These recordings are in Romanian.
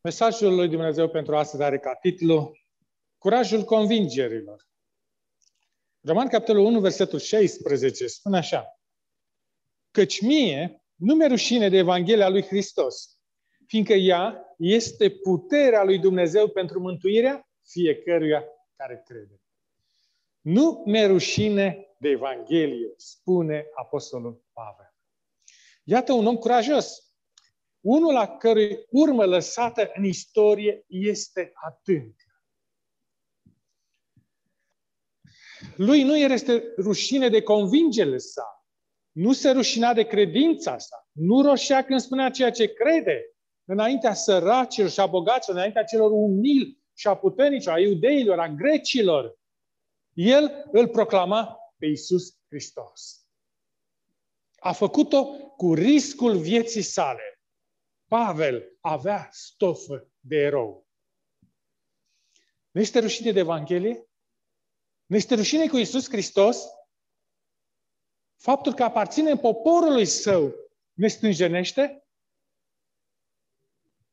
Mesajul lui Dumnezeu pentru astăzi are ca titlu Curajul convingerilor. Roman, capitolul 1, versetul 16, spune așa. Căci mie nu mi rușine de Evanghelia lui Hristos, fiindcă ea este puterea lui Dumnezeu pentru mântuirea fiecăruia care crede. Nu mi rușine de Evanghelie, spune Apostolul Pavel. Iată un om curajos, unul la cărui urmă lăsată în istorie este adâncă. Lui nu este rușine de convingerile sa. Nu se rușina de credința sa. Nu roșea când spunea ceea ce crede. Înaintea săracilor și a bogaților, înaintea celor umili și a puternicilor, a iudeilor, a grecilor. El îl proclama pe Iisus Hristos. A făcut-o cu riscul vieții sale. Pavel avea stofă de erou. Nu este rușine de Evanghelie? Nu este rușine cu Isus Hristos? Faptul că aparține poporului său ne stânjenește?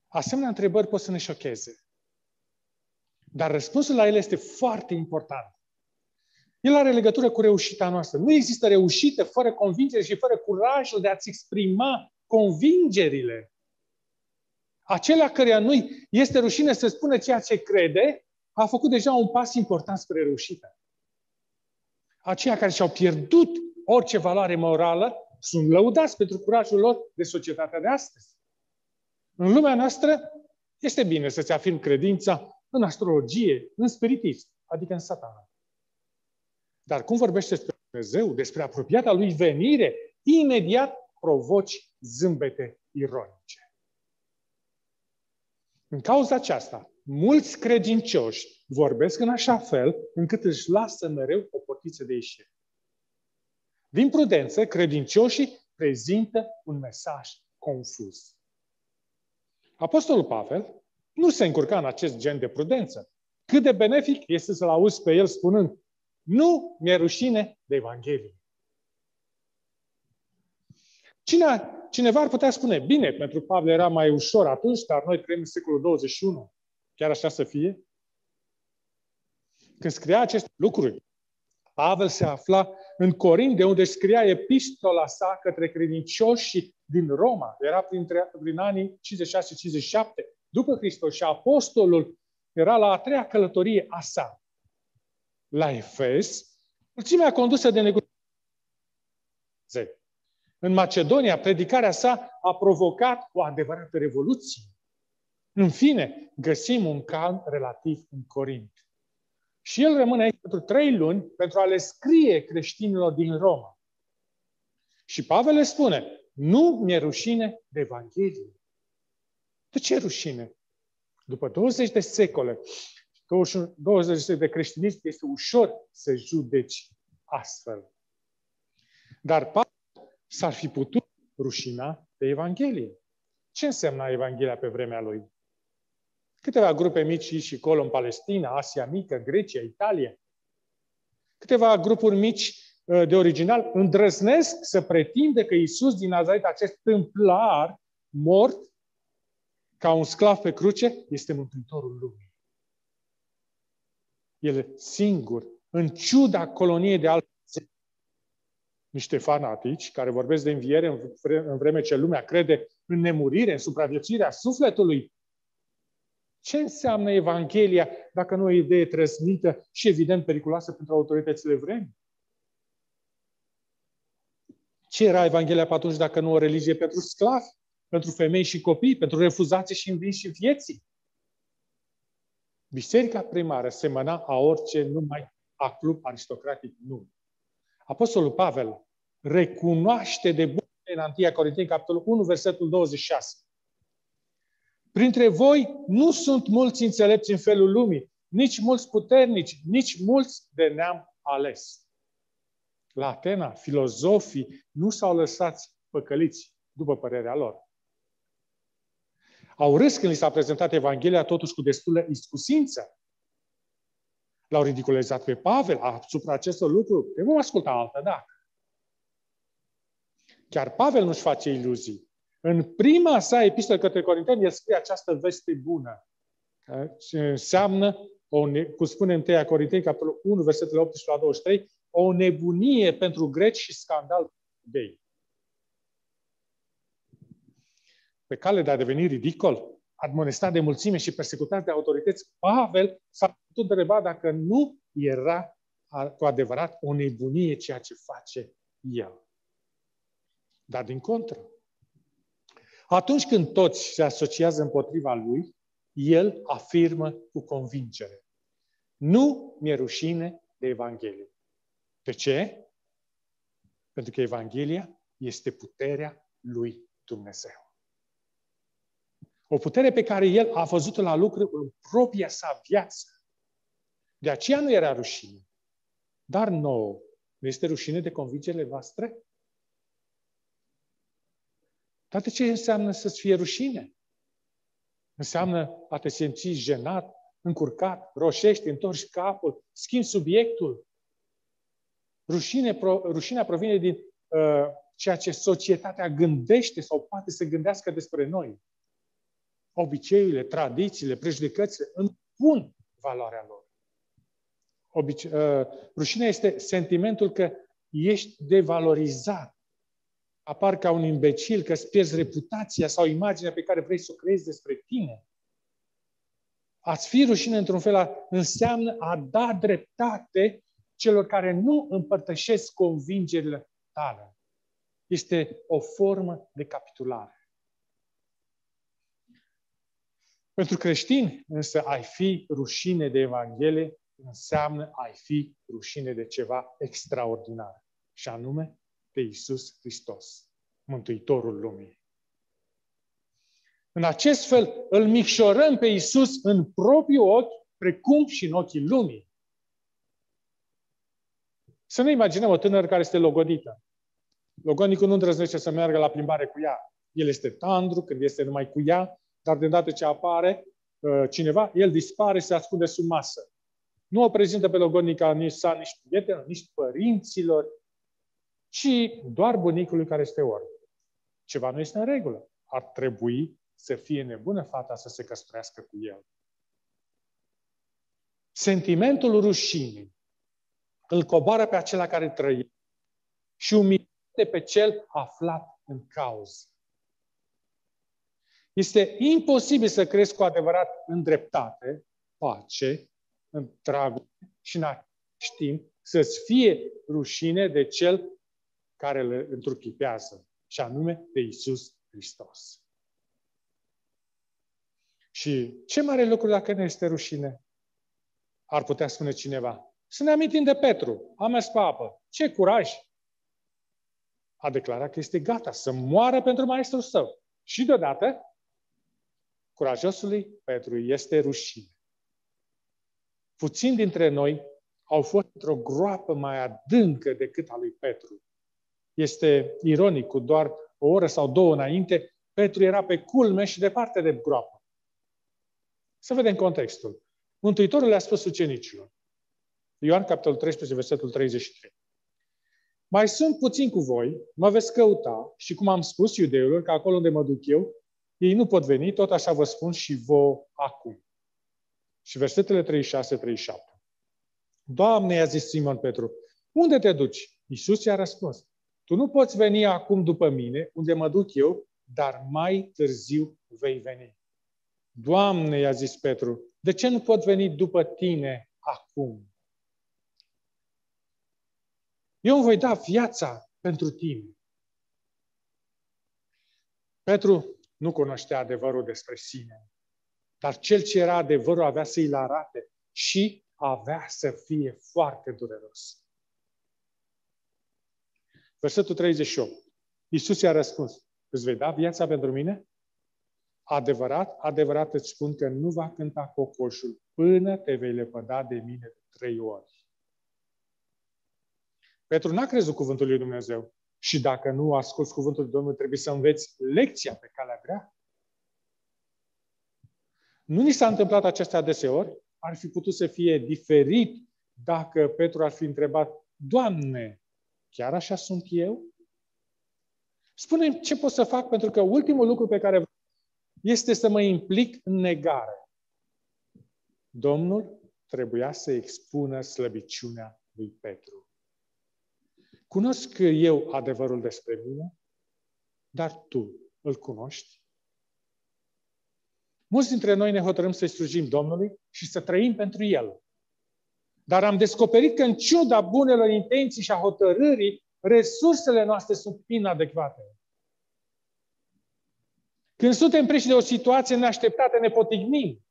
Asemenea întrebări pot să ne șocheze. Dar răspunsul la ele este foarte important. El are legătură cu reușita noastră. Nu există reușită fără convingere și fără curajul de a-ți exprima convingerile. Acela căreia nu este rușine să spună ceea ce crede, a făcut deja un pas important spre reușită. Aceia care și-au pierdut orice valoare morală sunt lăudați pentru curajul lor de societatea de astăzi. În lumea noastră este bine să-ți afirm credința în astrologie, în spiritism, adică în satana. Dar cum vorbește despre Dumnezeu, despre apropiata lui venire, imediat provoci zâmbete ironice. În cauza aceasta, mulți credincioși vorbesc în așa fel încât își lasă mereu o portiță de ieșire. Din prudență, credincioșii prezintă un mesaj confuz. Apostolul Pavel nu se încurca în acest gen de prudență. Cât de benefic este să-l auzi pe el spunând nu mi-e rușine de Evanghelie. Cine Cineva ar putea spune, bine, pentru Pavel era mai ușor atunci, dar noi trăim în secolul 21. Chiar așa să fie? Când scria aceste lucruri, Pavel se afla în Corint, de unde scria epistola sa către credincioși din Roma. Era printre, prin anii 56-57 după Hristos și apostolul era la a treia călătorie a sa. La Efes, mulțimea condusă de negociații în Macedonia, predicarea sa a provocat o adevărată revoluție. În fine, găsim un calm relativ în Corint. Și el rămâne aici pentru trei luni pentru a le scrie creștinilor din Roma. Și Pavel le spune, nu mi-e rușine de Evanghelie. De ce rușine? După 20 de secole, 20 de creștinism, este ușor să judeci astfel. Dar Pavel s-ar fi putut rușina de Evanghelie. Ce însemna Evanghelia pe vremea lui? Câteva grupe mici și colo în Palestina, Asia Mică, Grecia, Italia. Câteva grupuri mici uh, de original îndrăznesc să pretinde că Isus din Nazaret, acest templar mort ca un sclav pe cruce, este Mântuitorul lumii. El singur, în ciuda coloniei de alte niște fanatici care vorbesc de înviere în vreme ce lumea crede în nemurire, în supraviețuirea sufletului. Ce înseamnă Evanghelia dacă nu o idee trăsnită și evident periculoasă pentru autoritățile vremi? Ce era Evanghelia pe atunci dacă nu o religie pentru sclavi, pentru femei și copii, pentru refuzații și învinși vieții? Biserica primară semăna a orice numai a club aristocratic nu. Apostolul Pavel recunoaște de bun în 1 Corinteni, capitolul 1, versetul 26. Printre voi nu sunt mulți înțelepți în felul lumii, nici mulți puternici, nici mulți de neam ales. La Atena, filozofii nu s-au lăsat păcăliți, după părerea lor. Au râs când li s-a prezentat Evanghelia, totuși cu destulă iscusință. L-au ridiculizat pe Pavel asupra acestor lucruri. Te vom asculta altă dată. Chiar Pavel nu-și face iluzii. În prima sa epistolă către Corinteni, el scrie această veste bună. Ce înseamnă, o, cum spune în 1 Corinteni, capitolul 1, versetele 18 la 23, o nebunie pentru greci și scandal gay. Pe cale de a deveni ridicol, admonestat de mulțime și persecutat de autorități, Pavel s-a putut întreba dacă nu era cu adevărat o nebunie ceea ce face el. Dar din contră, atunci când toți se asociază împotriva lui, el afirmă cu convingere. Nu mi-e rușine de Evanghelie. De ce? Pentru că Evanghelia este puterea lui Dumnezeu. O putere pe care el a văzut-o la lucru în propria sa viață. De aceea nu era rușine. Dar nouă, nu este rușine de convingerile voastre? Dar de ce înseamnă să-ți fie rușine? Înseamnă a te simți jenat, încurcat, roșești, întorci capul, schimbi subiectul. Rușine, pro, rușinea provine din uh, ceea ce societatea gândește sau poate să gândească despre noi. Obiceiurile, tradițiile, prejudecățile împun valoarea lor. Obice- uh, rușinea este sentimentul că ești devalorizat, apar ca un imbecil, că îți pierzi reputația sau imaginea pe care vrei să o creezi despre tine. A-ți fi rușine într-un fel înseamnă a da dreptate celor care nu împărtășesc convingerile tale. Este o formă de capitulare. Pentru creștini, însă, ai fi rușine de Evanghelie înseamnă ai fi rușine de ceva extraordinar. Și anume, pe Isus Hristos, Mântuitorul lumii. În acest fel îl micșorăm pe Isus în propriul ochi, precum și în ochii lumii. Să ne imaginăm o tânără care este logodită. Logodnicul nu îndrăznește să meargă la plimbare cu ea. El este tandru când este numai cu ea, dar de îndată ce apare uh, cineva, el dispare, se ascunde sub masă. Nu o prezintă pe logodnica nici sa, nici prietenilor, nici părinților, ci doar bunicului care este orb. Ceva nu este în regulă. Ar trebui să fie nebună fata să se căsătorească cu el. Sentimentul rușinii îl coboară pe acela care trăiește și umilește pe cel aflat în cauză. Este imposibil să crezi cu adevărat în dreptate, pace, în dragoste și în același timp să-ți fie rușine de cel care le întruchipează, și anume de Isus Hristos. Și ce mare lucru dacă ne este rușine? Ar putea spune cineva. Să ne amintim de Petru. A mers pe apă. Ce curaj! A declarat că este gata să moară pentru maestrul său. Și deodată, curajosului Petru este rușine. Puțini dintre noi au fost într-o groapă mai adâncă decât a lui Petru. Este ironic, cu doar o oră sau două înainte, Petru era pe culme și departe de groapă. Să vedem contextul. Mântuitorul le-a spus ucenicilor. Ioan, capitolul 13, versetul 33. Mai sunt puțin cu voi, mă veți căuta și cum am spus iudeilor, că acolo unde mă duc eu, ei nu pot veni, tot așa vă spun și vă acum. Și versetele 36-37. Doamne, i-a zis Simon Petru, unde te duci? Iisus i-a răspuns, tu nu poți veni acum după mine, unde mă duc eu, dar mai târziu vei veni. Doamne, i-a zis Petru, de ce nu pot veni după tine acum? Eu îmi voi da viața pentru tine. Petru nu cunoștea adevărul despre sine, dar cel ce era adevărul avea să i-l arate și avea să fie foarte dureros. Versetul 38. Iisus i-a răspuns, îți vei da viața pentru mine? Adevărat, adevărat îți spun că nu va cânta cocoșul până te vei lepăda de mine de trei ori. Petru n-a crezut cuvântul lui Dumnezeu. Și dacă nu asculți cuvântul Domnului, trebuie să înveți lecția pe calea grea. Nu ni s-a întâmplat acestea deseori. Ar fi putut să fie diferit dacă Petru ar fi întrebat, Doamne, chiar așa sunt eu? spune ce pot să fac pentru că ultimul lucru pe care este să mă implic în negare. Domnul trebuia să expună slăbiciunea lui Petru. Cunosc eu adevărul despre mine, dar tu îl cunoști? Mulți dintre noi ne hotărâm să-i slujim Domnului și să trăim pentru El. Dar am descoperit că în ciuda bunelor intenții și a hotărârii, resursele noastre sunt inadecvate. Când suntem preși de o situație neașteptată, ne potignim.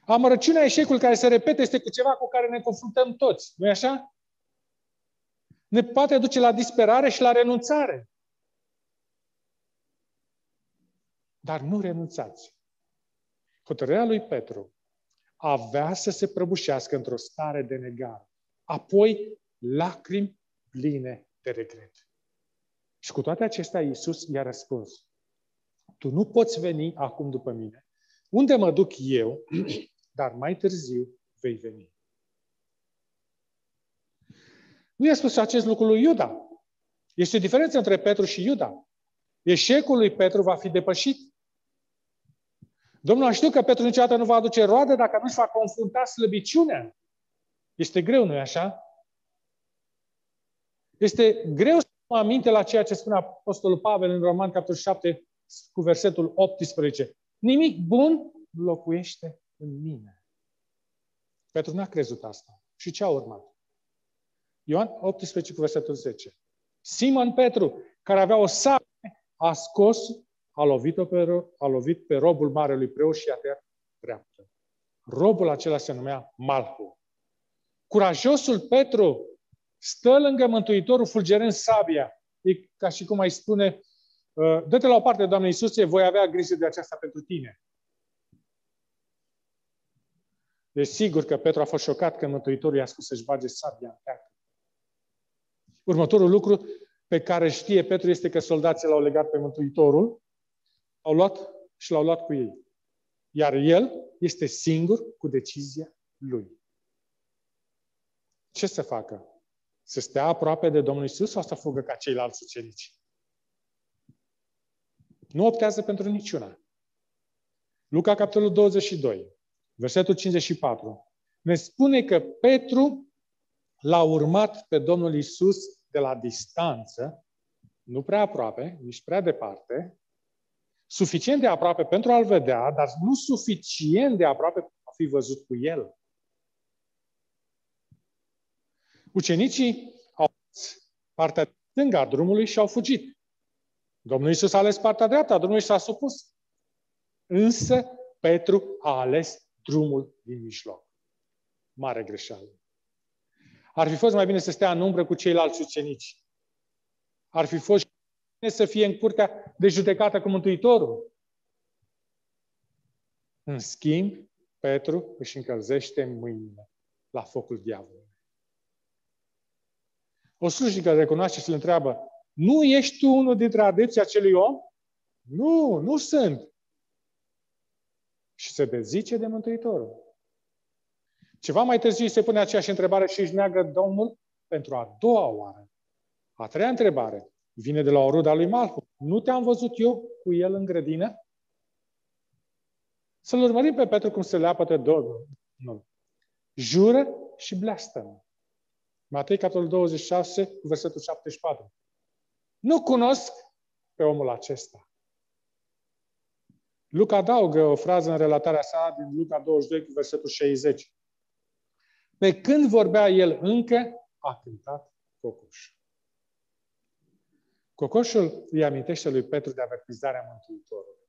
Amărăciunea, eșecul care se repete, este cu ceva cu care ne confruntăm toți. nu e așa? Ne poate duce la disperare și la renunțare. Dar nu renunțați. Hotărârea lui Petru avea să se prăbușească într-o stare de negare. Apoi, lacrimi pline de regret. Și cu toate acestea, Iisus i-a răspuns. Tu nu poți veni acum după mine. Unde mă duc eu, dar mai târziu vei veni. Nu i-a spus acest lucru lui Iuda. Este o diferență între Petru și Iuda. Eșecul lui Petru va fi depășit. Domnul a știut că Petru niciodată nu va aduce roade dacă nu-și va confrunta slăbiciunea. Este greu, nu-i așa? Este greu să mă aminte la ceea ce spune Apostolul Pavel în Roman, capitolul 7, cu versetul 18. Nimic bun locuiește în mine. Petru n-a crezut asta. Și ce a urmat? Ioan 18 cu versetul 10. Simon Petru, care avea o sabie, a scos, a lovit, pe, a lovit pe robul marelui preot și a tăiat dreaptă. Robul acela se numea Malhu. Curajosul Petru stă lângă Mântuitorul fulgerând sabia. E ca și cum ai spune, ă, dă-te la o parte, Doamne Iisuse, voi avea grijă de aceasta pentru tine. Deci sigur că Petru a fost șocat când Mântuitorul i-a spus să-și bage sabia în teacă. Următorul lucru pe care știe Petru este că soldații l-au legat pe Mântuitorul, au luat și l-au luat cu ei. Iar el este singur cu decizia lui. Ce să facă? Să stea aproape de Domnul Isus sau să fugă ca ceilalți ucenici? Nu optează pentru niciuna. Luca, capitolul 22, versetul 54, ne spune că Petru l-a urmat pe Domnul Isus de la distanță, nu prea aproape, nici prea departe, suficient de aproape pentru a-l vedea, dar nu suficient de aproape pentru a fi văzut cu el. Ucenicii au partea stângă a drumului și au fugit. Domnul Iisus a ales partea dreaptă a drumului și s-a supus. Însă Petru a ales drumul din mijloc. Mare greșeală. Ar fi fost mai bine să stea în umbră cu ceilalți ucenici. Ar fi fost bine să fie în curtea de judecată cu Mântuitorul. În schimb, Petru își încălzește mâinile la focul diavolului. O slujnică recunoaște și îl întreabă, nu ești tu unul dintre adepții acelui om? Nu, nu sunt. Și se dezice de Mântuitorul. Ceva mai târziu se pune aceeași întrebare și își neagă Domnul pentru a doua oară. A treia întrebare vine de la o rudă a lui Malhu. Nu te-am văzut eu cu el în grădină? Să-l urmărim pe Petru cum se leapătă Domnul. Nu. Jură și blastămă. Matei, capitolul 26, versetul 74. Nu cunosc pe omul acesta. Luca adaugă o frază în relatarea sa din Luca 22, versetul 60. Pe când vorbea el încă, a cântat cocoșul. Cocoșul îi amintește lui Petru de avertizarea Mântuitorului.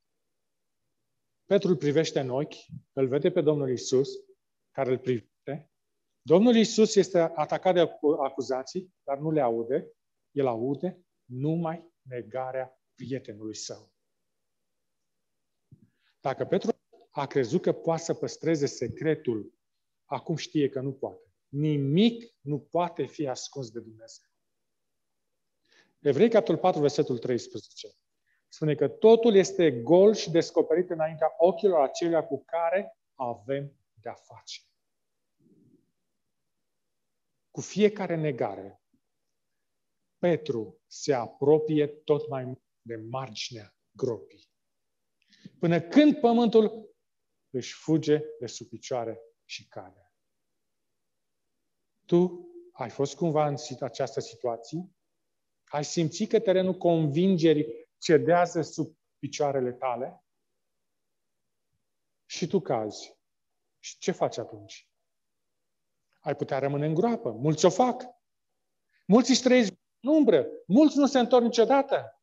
Petru îl privește în ochi, îl vede pe Domnul Isus, care îl privește. Domnul Isus este atacat de acuzații, dar nu le aude. El aude numai negarea prietenului său. Dacă Petru a crezut că poate să păstreze secretul acum știe că nu poate. Nimic nu poate fi ascuns de Dumnezeu. Evrei, capitolul 4, versetul 13. Spune că totul este gol și descoperit înaintea ochilor acelea cu care avem de-a face. Cu fiecare negare, Petru se apropie tot mai mult de marginea gropii. Până când pământul își fuge de sub picioare și cade. Tu ai fost cumva în această situație? Ai simțit că terenul convingerii cedează sub picioarele tale? Și tu cazi. Și ce faci atunci? Ai putea rămâne în groapă. Mulți o fac. Mulți își trăiesc în umbră. Mulți nu se întorc niciodată.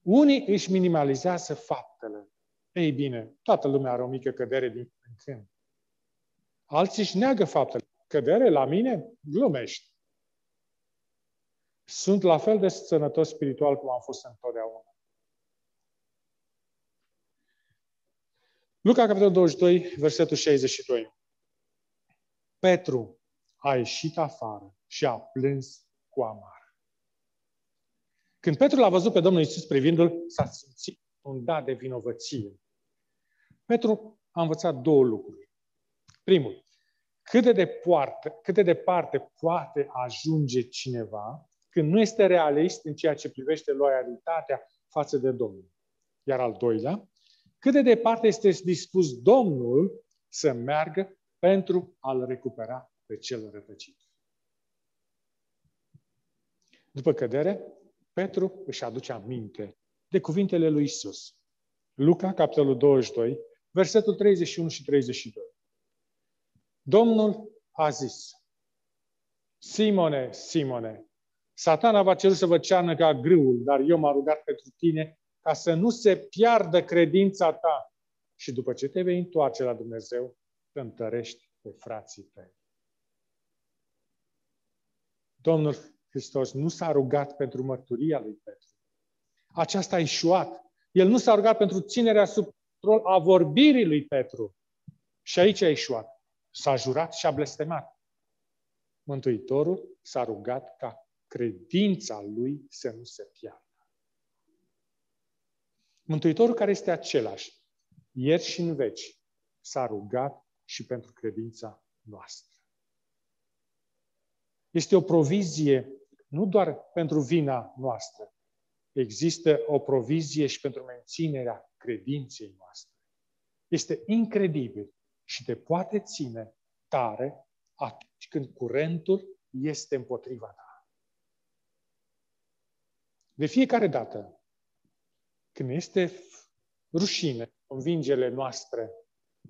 Unii își minimalizează faptele. Ei bine, toată lumea are o mică cădere din când în când. Alții își neagă faptele. Cădere la mine? Glumești. Sunt la fel de sănătos spiritual cum am fost întotdeauna. Luca, capitolul 22, versetul 62. Petru a ieșit afară și a plâns cu amar. Când Petru l-a văzut pe Domnul Isus privindu-l, s-a simțit un dat de vinovăție. Petru a învățat două lucruri. Primul, cât de, departe, cât de departe poate ajunge cineva când nu este realist în ceea ce privește loialitatea față de Domnul. Iar al doilea, cât de departe este dispus Domnul să meargă pentru a-l recupera pe cel rătăcit. După cădere, Petru își aduce aminte de cuvintele lui Isus. Luca, capitolul 22, versetul 31 și 32. Domnul a zis, Simone, Simone, satana va cerut să vă cearnă ca grâul, dar eu m-am rugat pentru tine ca să nu se piardă credința ta și după ce te vei întoarce la Dumnezeu, te întărești pe frații tăi. Domnul Hristos nu s-a rugat pentru mărturia lui Petru. Aceasta a ieșuat. El nu s-a rugat pentru ținerea sub control a vorbirii lui Petru. Și aici a ieșuat. S-a jurat și a blestemat. Mântuitorul s-a rugat ca credința lui să nu se piardă. Mântuitorul care este același, ieri și în veci, s-a rugat și pentru credința noastră. Este o provizie nu doar pentru vina noastră, există o provizie și pentru menținerea credinței noastre. Este incredibil și te poate ține tare atunci când curentul este împotriva ta. De fiecare dată când este rușine convingele noastre,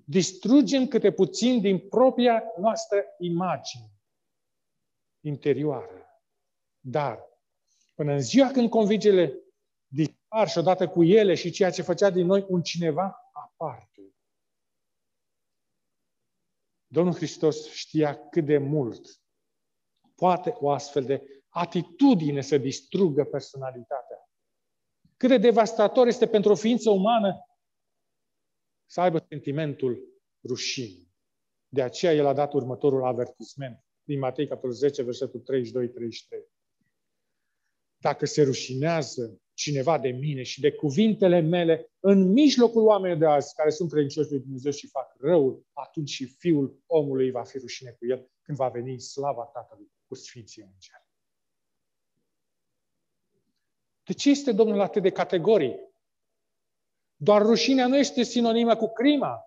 distrugem câte puțin din propria noastră imagine interioară. Dar, până în ziua când convingele dispar și odată cu ele și ceea ce făcea din noi un cineva aparte. Domnul Hristos știa cât de mult poate o astfel de atitudine să distrugă personalitatea. Cât de devastator este pentru o ființă umană să aibă sentimentul rușinii. De aceea el a dat următorul avertisment din Matei, capitolul 10, versetul 32-33. Dacă se rușinează cineva de mine și de cuvintele mele în mijlocul oamenilor de azi, care sunt credincioși lui Dumnezeu și fac răul, atunci și Fiul omului va fi rușine cu el când va veni în slava Tatălui cu Sfinții Îngeri. De ce este Domnul atât de categoric? Doar rușinea nu este sinonimă cu crima.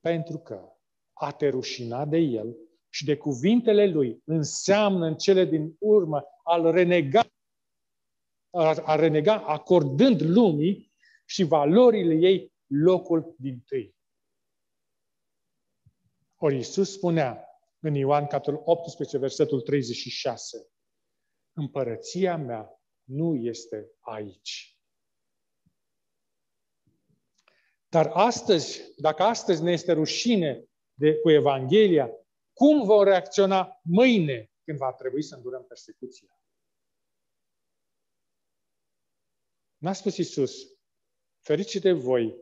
Pentru că a te rușina de el și de cuvintele lui înseamnă în cele din urmă al renega, a renega acordând lumii și valorile ei locul din tâi. Ori Iisus spunea în Ioan capitolul 18, versetul 36, Împărăția mea nu este aici. Dar astăzi, dacă astăzi ne este rușine de, cu Evanghelia, cum vom reacționa mâine când va trebui să îndurăm persecuția? N-a spus Iisus, ferice de voi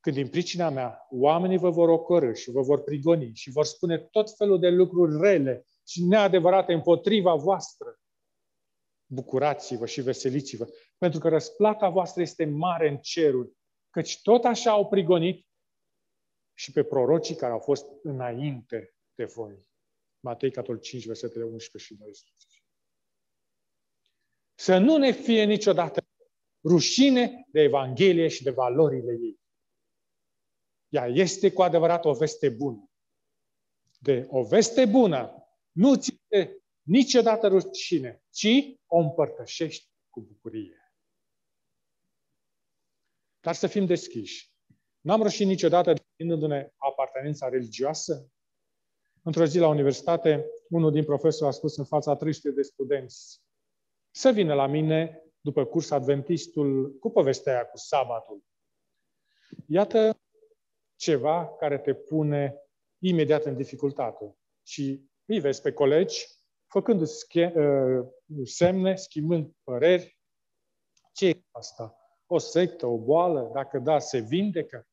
când din pricina mea oamenii vă vor ocorâ și vă vor prigoni și vor spune tot felul de lucruri rele și neadevărate împotriva voastră. Bucurați-vă și veseliți-vă, pentru că răsplata voastră este mare în ceruri, căci tot așa au prigonit și pe prorocii care au fost înainte de voi. Matei, capitolul 5, versetele 11 și 12. Să nu ne fie niciodată rușine de Evanghelie și de valorile ei. Ea este cu adevărat o veste bună. De o veste bună nu ți niciodată rușine, ci o împărtășești cu bucurie. Dar să fim deschiși. N-am rușit niciodată deținându-ne apartenența religioasă. Într-o zi la universitate, unul din profesori a spus în fața 300 de studenți să vină la mine după curs adventistul cu povestea aia cu sabatul. Iată ceva care te pune imediat în dificultate. Și îi vezi pe colegi făcându-ți uh, semne, schimbând păreri. Ce e asta? O sectă, o boală? Dacă da, se vindecă?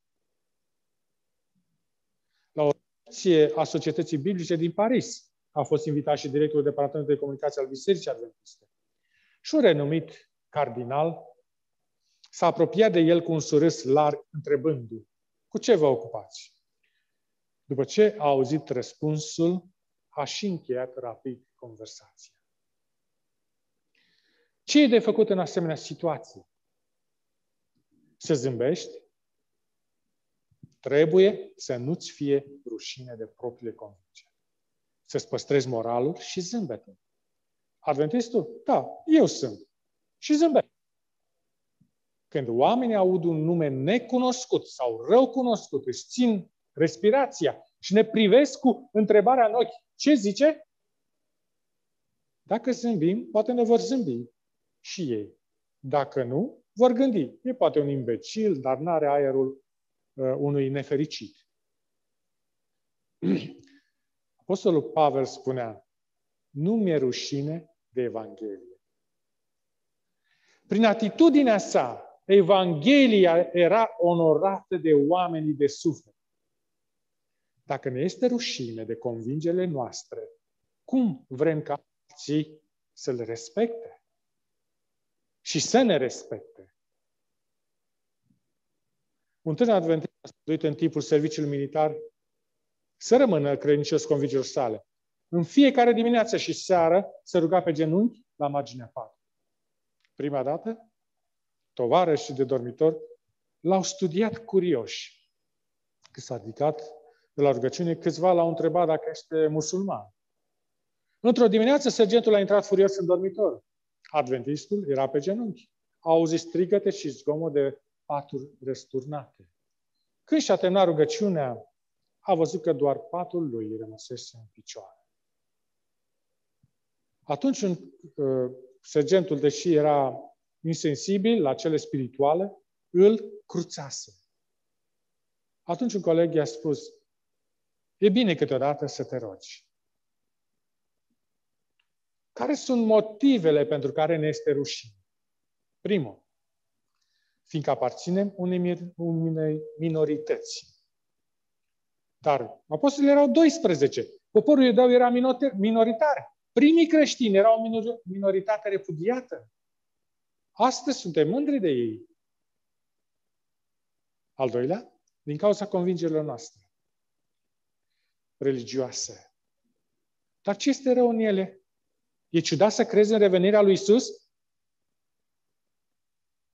La o a Societății Biblice din Paris a fost invitat și directorul Departamentului de Comunicație al Bisericii Adventiste. Și un renumit cardinal s-a apropiat de el cu un surâs larg, întrebându-l, cu ce vă ocupați? După ce a auzit răspunsul, a și încheiat rapid conversația. Ce e de făcut în asemenea situație? Să zâmbești? Trebuie să nu-ți fie rușine de propriile convingeri. Să-ți păstrezi moralul și zâmbetul. Adventistul? Da, eu sunt. Și zâmbet. Când oamenii aud un nume necunoscut sau rău cunoscut, își țin respirația și ne privesc cu întrebarea în ochi. Ce zice? Dacă zâmbim, poate ne vor zâmbi și ei. Dacă nu, vor gândi. E poate un imbecil, dar nu are aerul uh, unui nefericit. Apostolul Pavel spunea, nu mi-e rușine de Evanghelie. Prin atitudinea sa, Evanghelia era onorată de oamenii de suflet. Dacă ne este rușine de convingerile noastre, cum vrem ca alții să le respecte? Și să ne respecte. Un tânăr adventist a studiat în timpul serviciului militar să rămână credincios convingerilor sale. În fiecare dimineață și seară se ruga pe genunchi la marginea patului. Prima dată, tovarășii de dormitor l-au studiat curioși. Când s-a ridicat de la rugăciune, câțiva l-au întrebat dacă este musulman. Într-o dimineață, sergentul a intrat furios în dormitor. Adventistul era pe genunchi. A auzit strigăte și zgomot de paturi răsturnate. Când și-a terminat rugăciunea, a văzut că doar patul lui rămăsese în picioare. Atunci uh, sergentul, deși era insensibil la cele spirituale, îl cruțase. Atunci un coleg i-a spus, e bine câteodată să te rogi. Care sunt motivele pentru care ne este rușine? Primul, fiindcă aparținem unei, unei minorități. Dar apostolii erau 12. Poporul iudeu era minoritar. Primii creștini erau o minoritate repudiată. Astăzi suntem mândri de ei. Al doilea, din cauza convingerilor noastre religioase. Dar ce este rău în ele? E ciudat să crezi în revenirea lui Isus?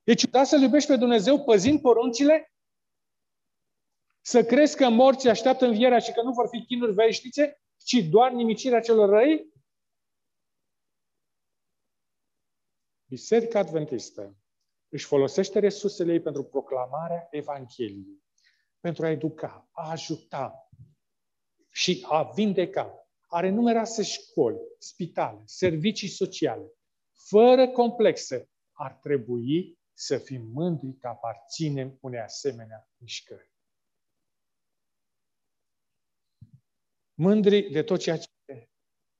E ciudat să-L iubești pe Dumnezeu păzind poruncile? Să crezi că morții așteaptă învierea și că nu vor fi chinuri veșnice, ci doar nimicirea celor răi? Biserica Adventistă își folosește resursele ei pentru proclamarea Evangheliei, pentru a educa, a ajuta și a vindeca. Are numeroase școli, spitale, servicii sociale. Fără complexe, ar trebui să fim mândri că aparținem unei asemenea mișcări. Mândri de tot ceea ce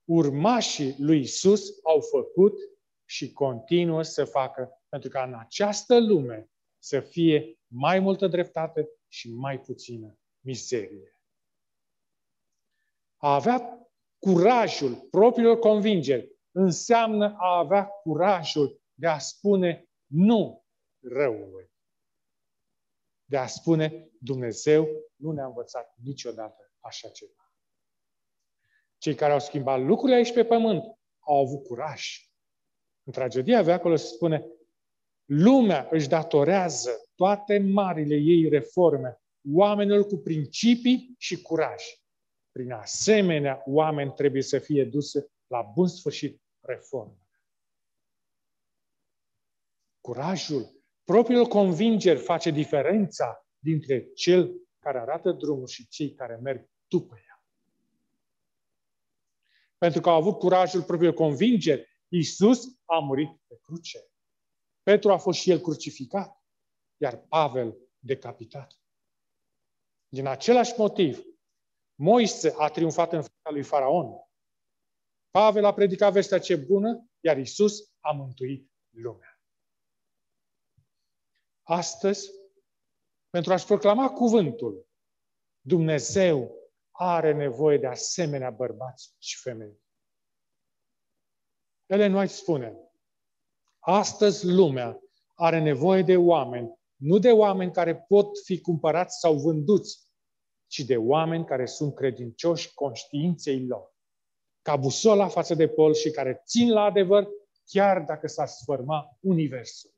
urmașii lui Isus au făcut și continuă să facă pentru ca în această lume să fie mai multă dreptate și mai puțină mizerie. A avea curajul propriilor convingeri înseamnă a avea curajul de a spune nu răului. De a spune Dumnezeu nu ne-a învățat niciodată așa ceva. Cei care au schimbat lucrurile aici pe pământ au avut curaj. În tragedia veacului se spune, lumea își datorează toate marile ei reforme oamenilor cu principii și curaj. Prin asemenea, oameni trebuie să fie duse la bun sfârșit reforme. Curajul, propriul convingeri face diferența dintre cel care arată drumul și cei care merg după ea. Pentru că au avut curajul propriul convingeri, Iisus a murit pe cruce. Petru a fost și el crucificat, iar Pavel decapitat. Din același motiv, Moise a triumfat în fața lui Faraon. Pavel a predicat vestea ce bună, iar Isus a mântuit lumea. Astăzi, pentru a-și proclama cuvântul, Dumnezeu are nevoie de asemenea bărbați și femei. Ellen White spune, astăzi lumea are nevoie de oameni, nu de oameni care pot fi cumpărați sau vânduți, ci de oameni care sunt credincioși conștiinței lor, ca busola față de pol și care țin la adevăr chiar dacă s-ar sfârma universul.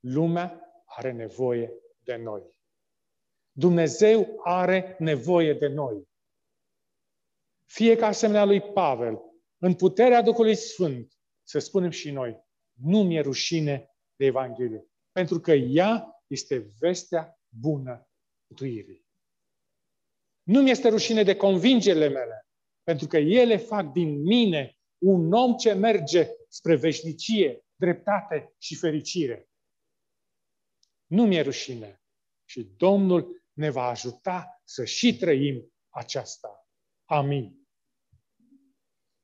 Lumea are nevoie de noi. Dumnezeu are nevoie de noi. Fie ca asemenea lui Pavel, în puterea Duhului Sfânt, să spunem și noi, nu mi-e rușine de Evanghelie, pentru că ea este vestea bună mântuirii. Nu mi este rușine de convingerile mele, pentru că ele fac din mine un om ce merge spre veșnicie, dreptate și fericire. Nu mi-e rușine. Și Domnul ne va ajuta să și trăim aceasta. Amin.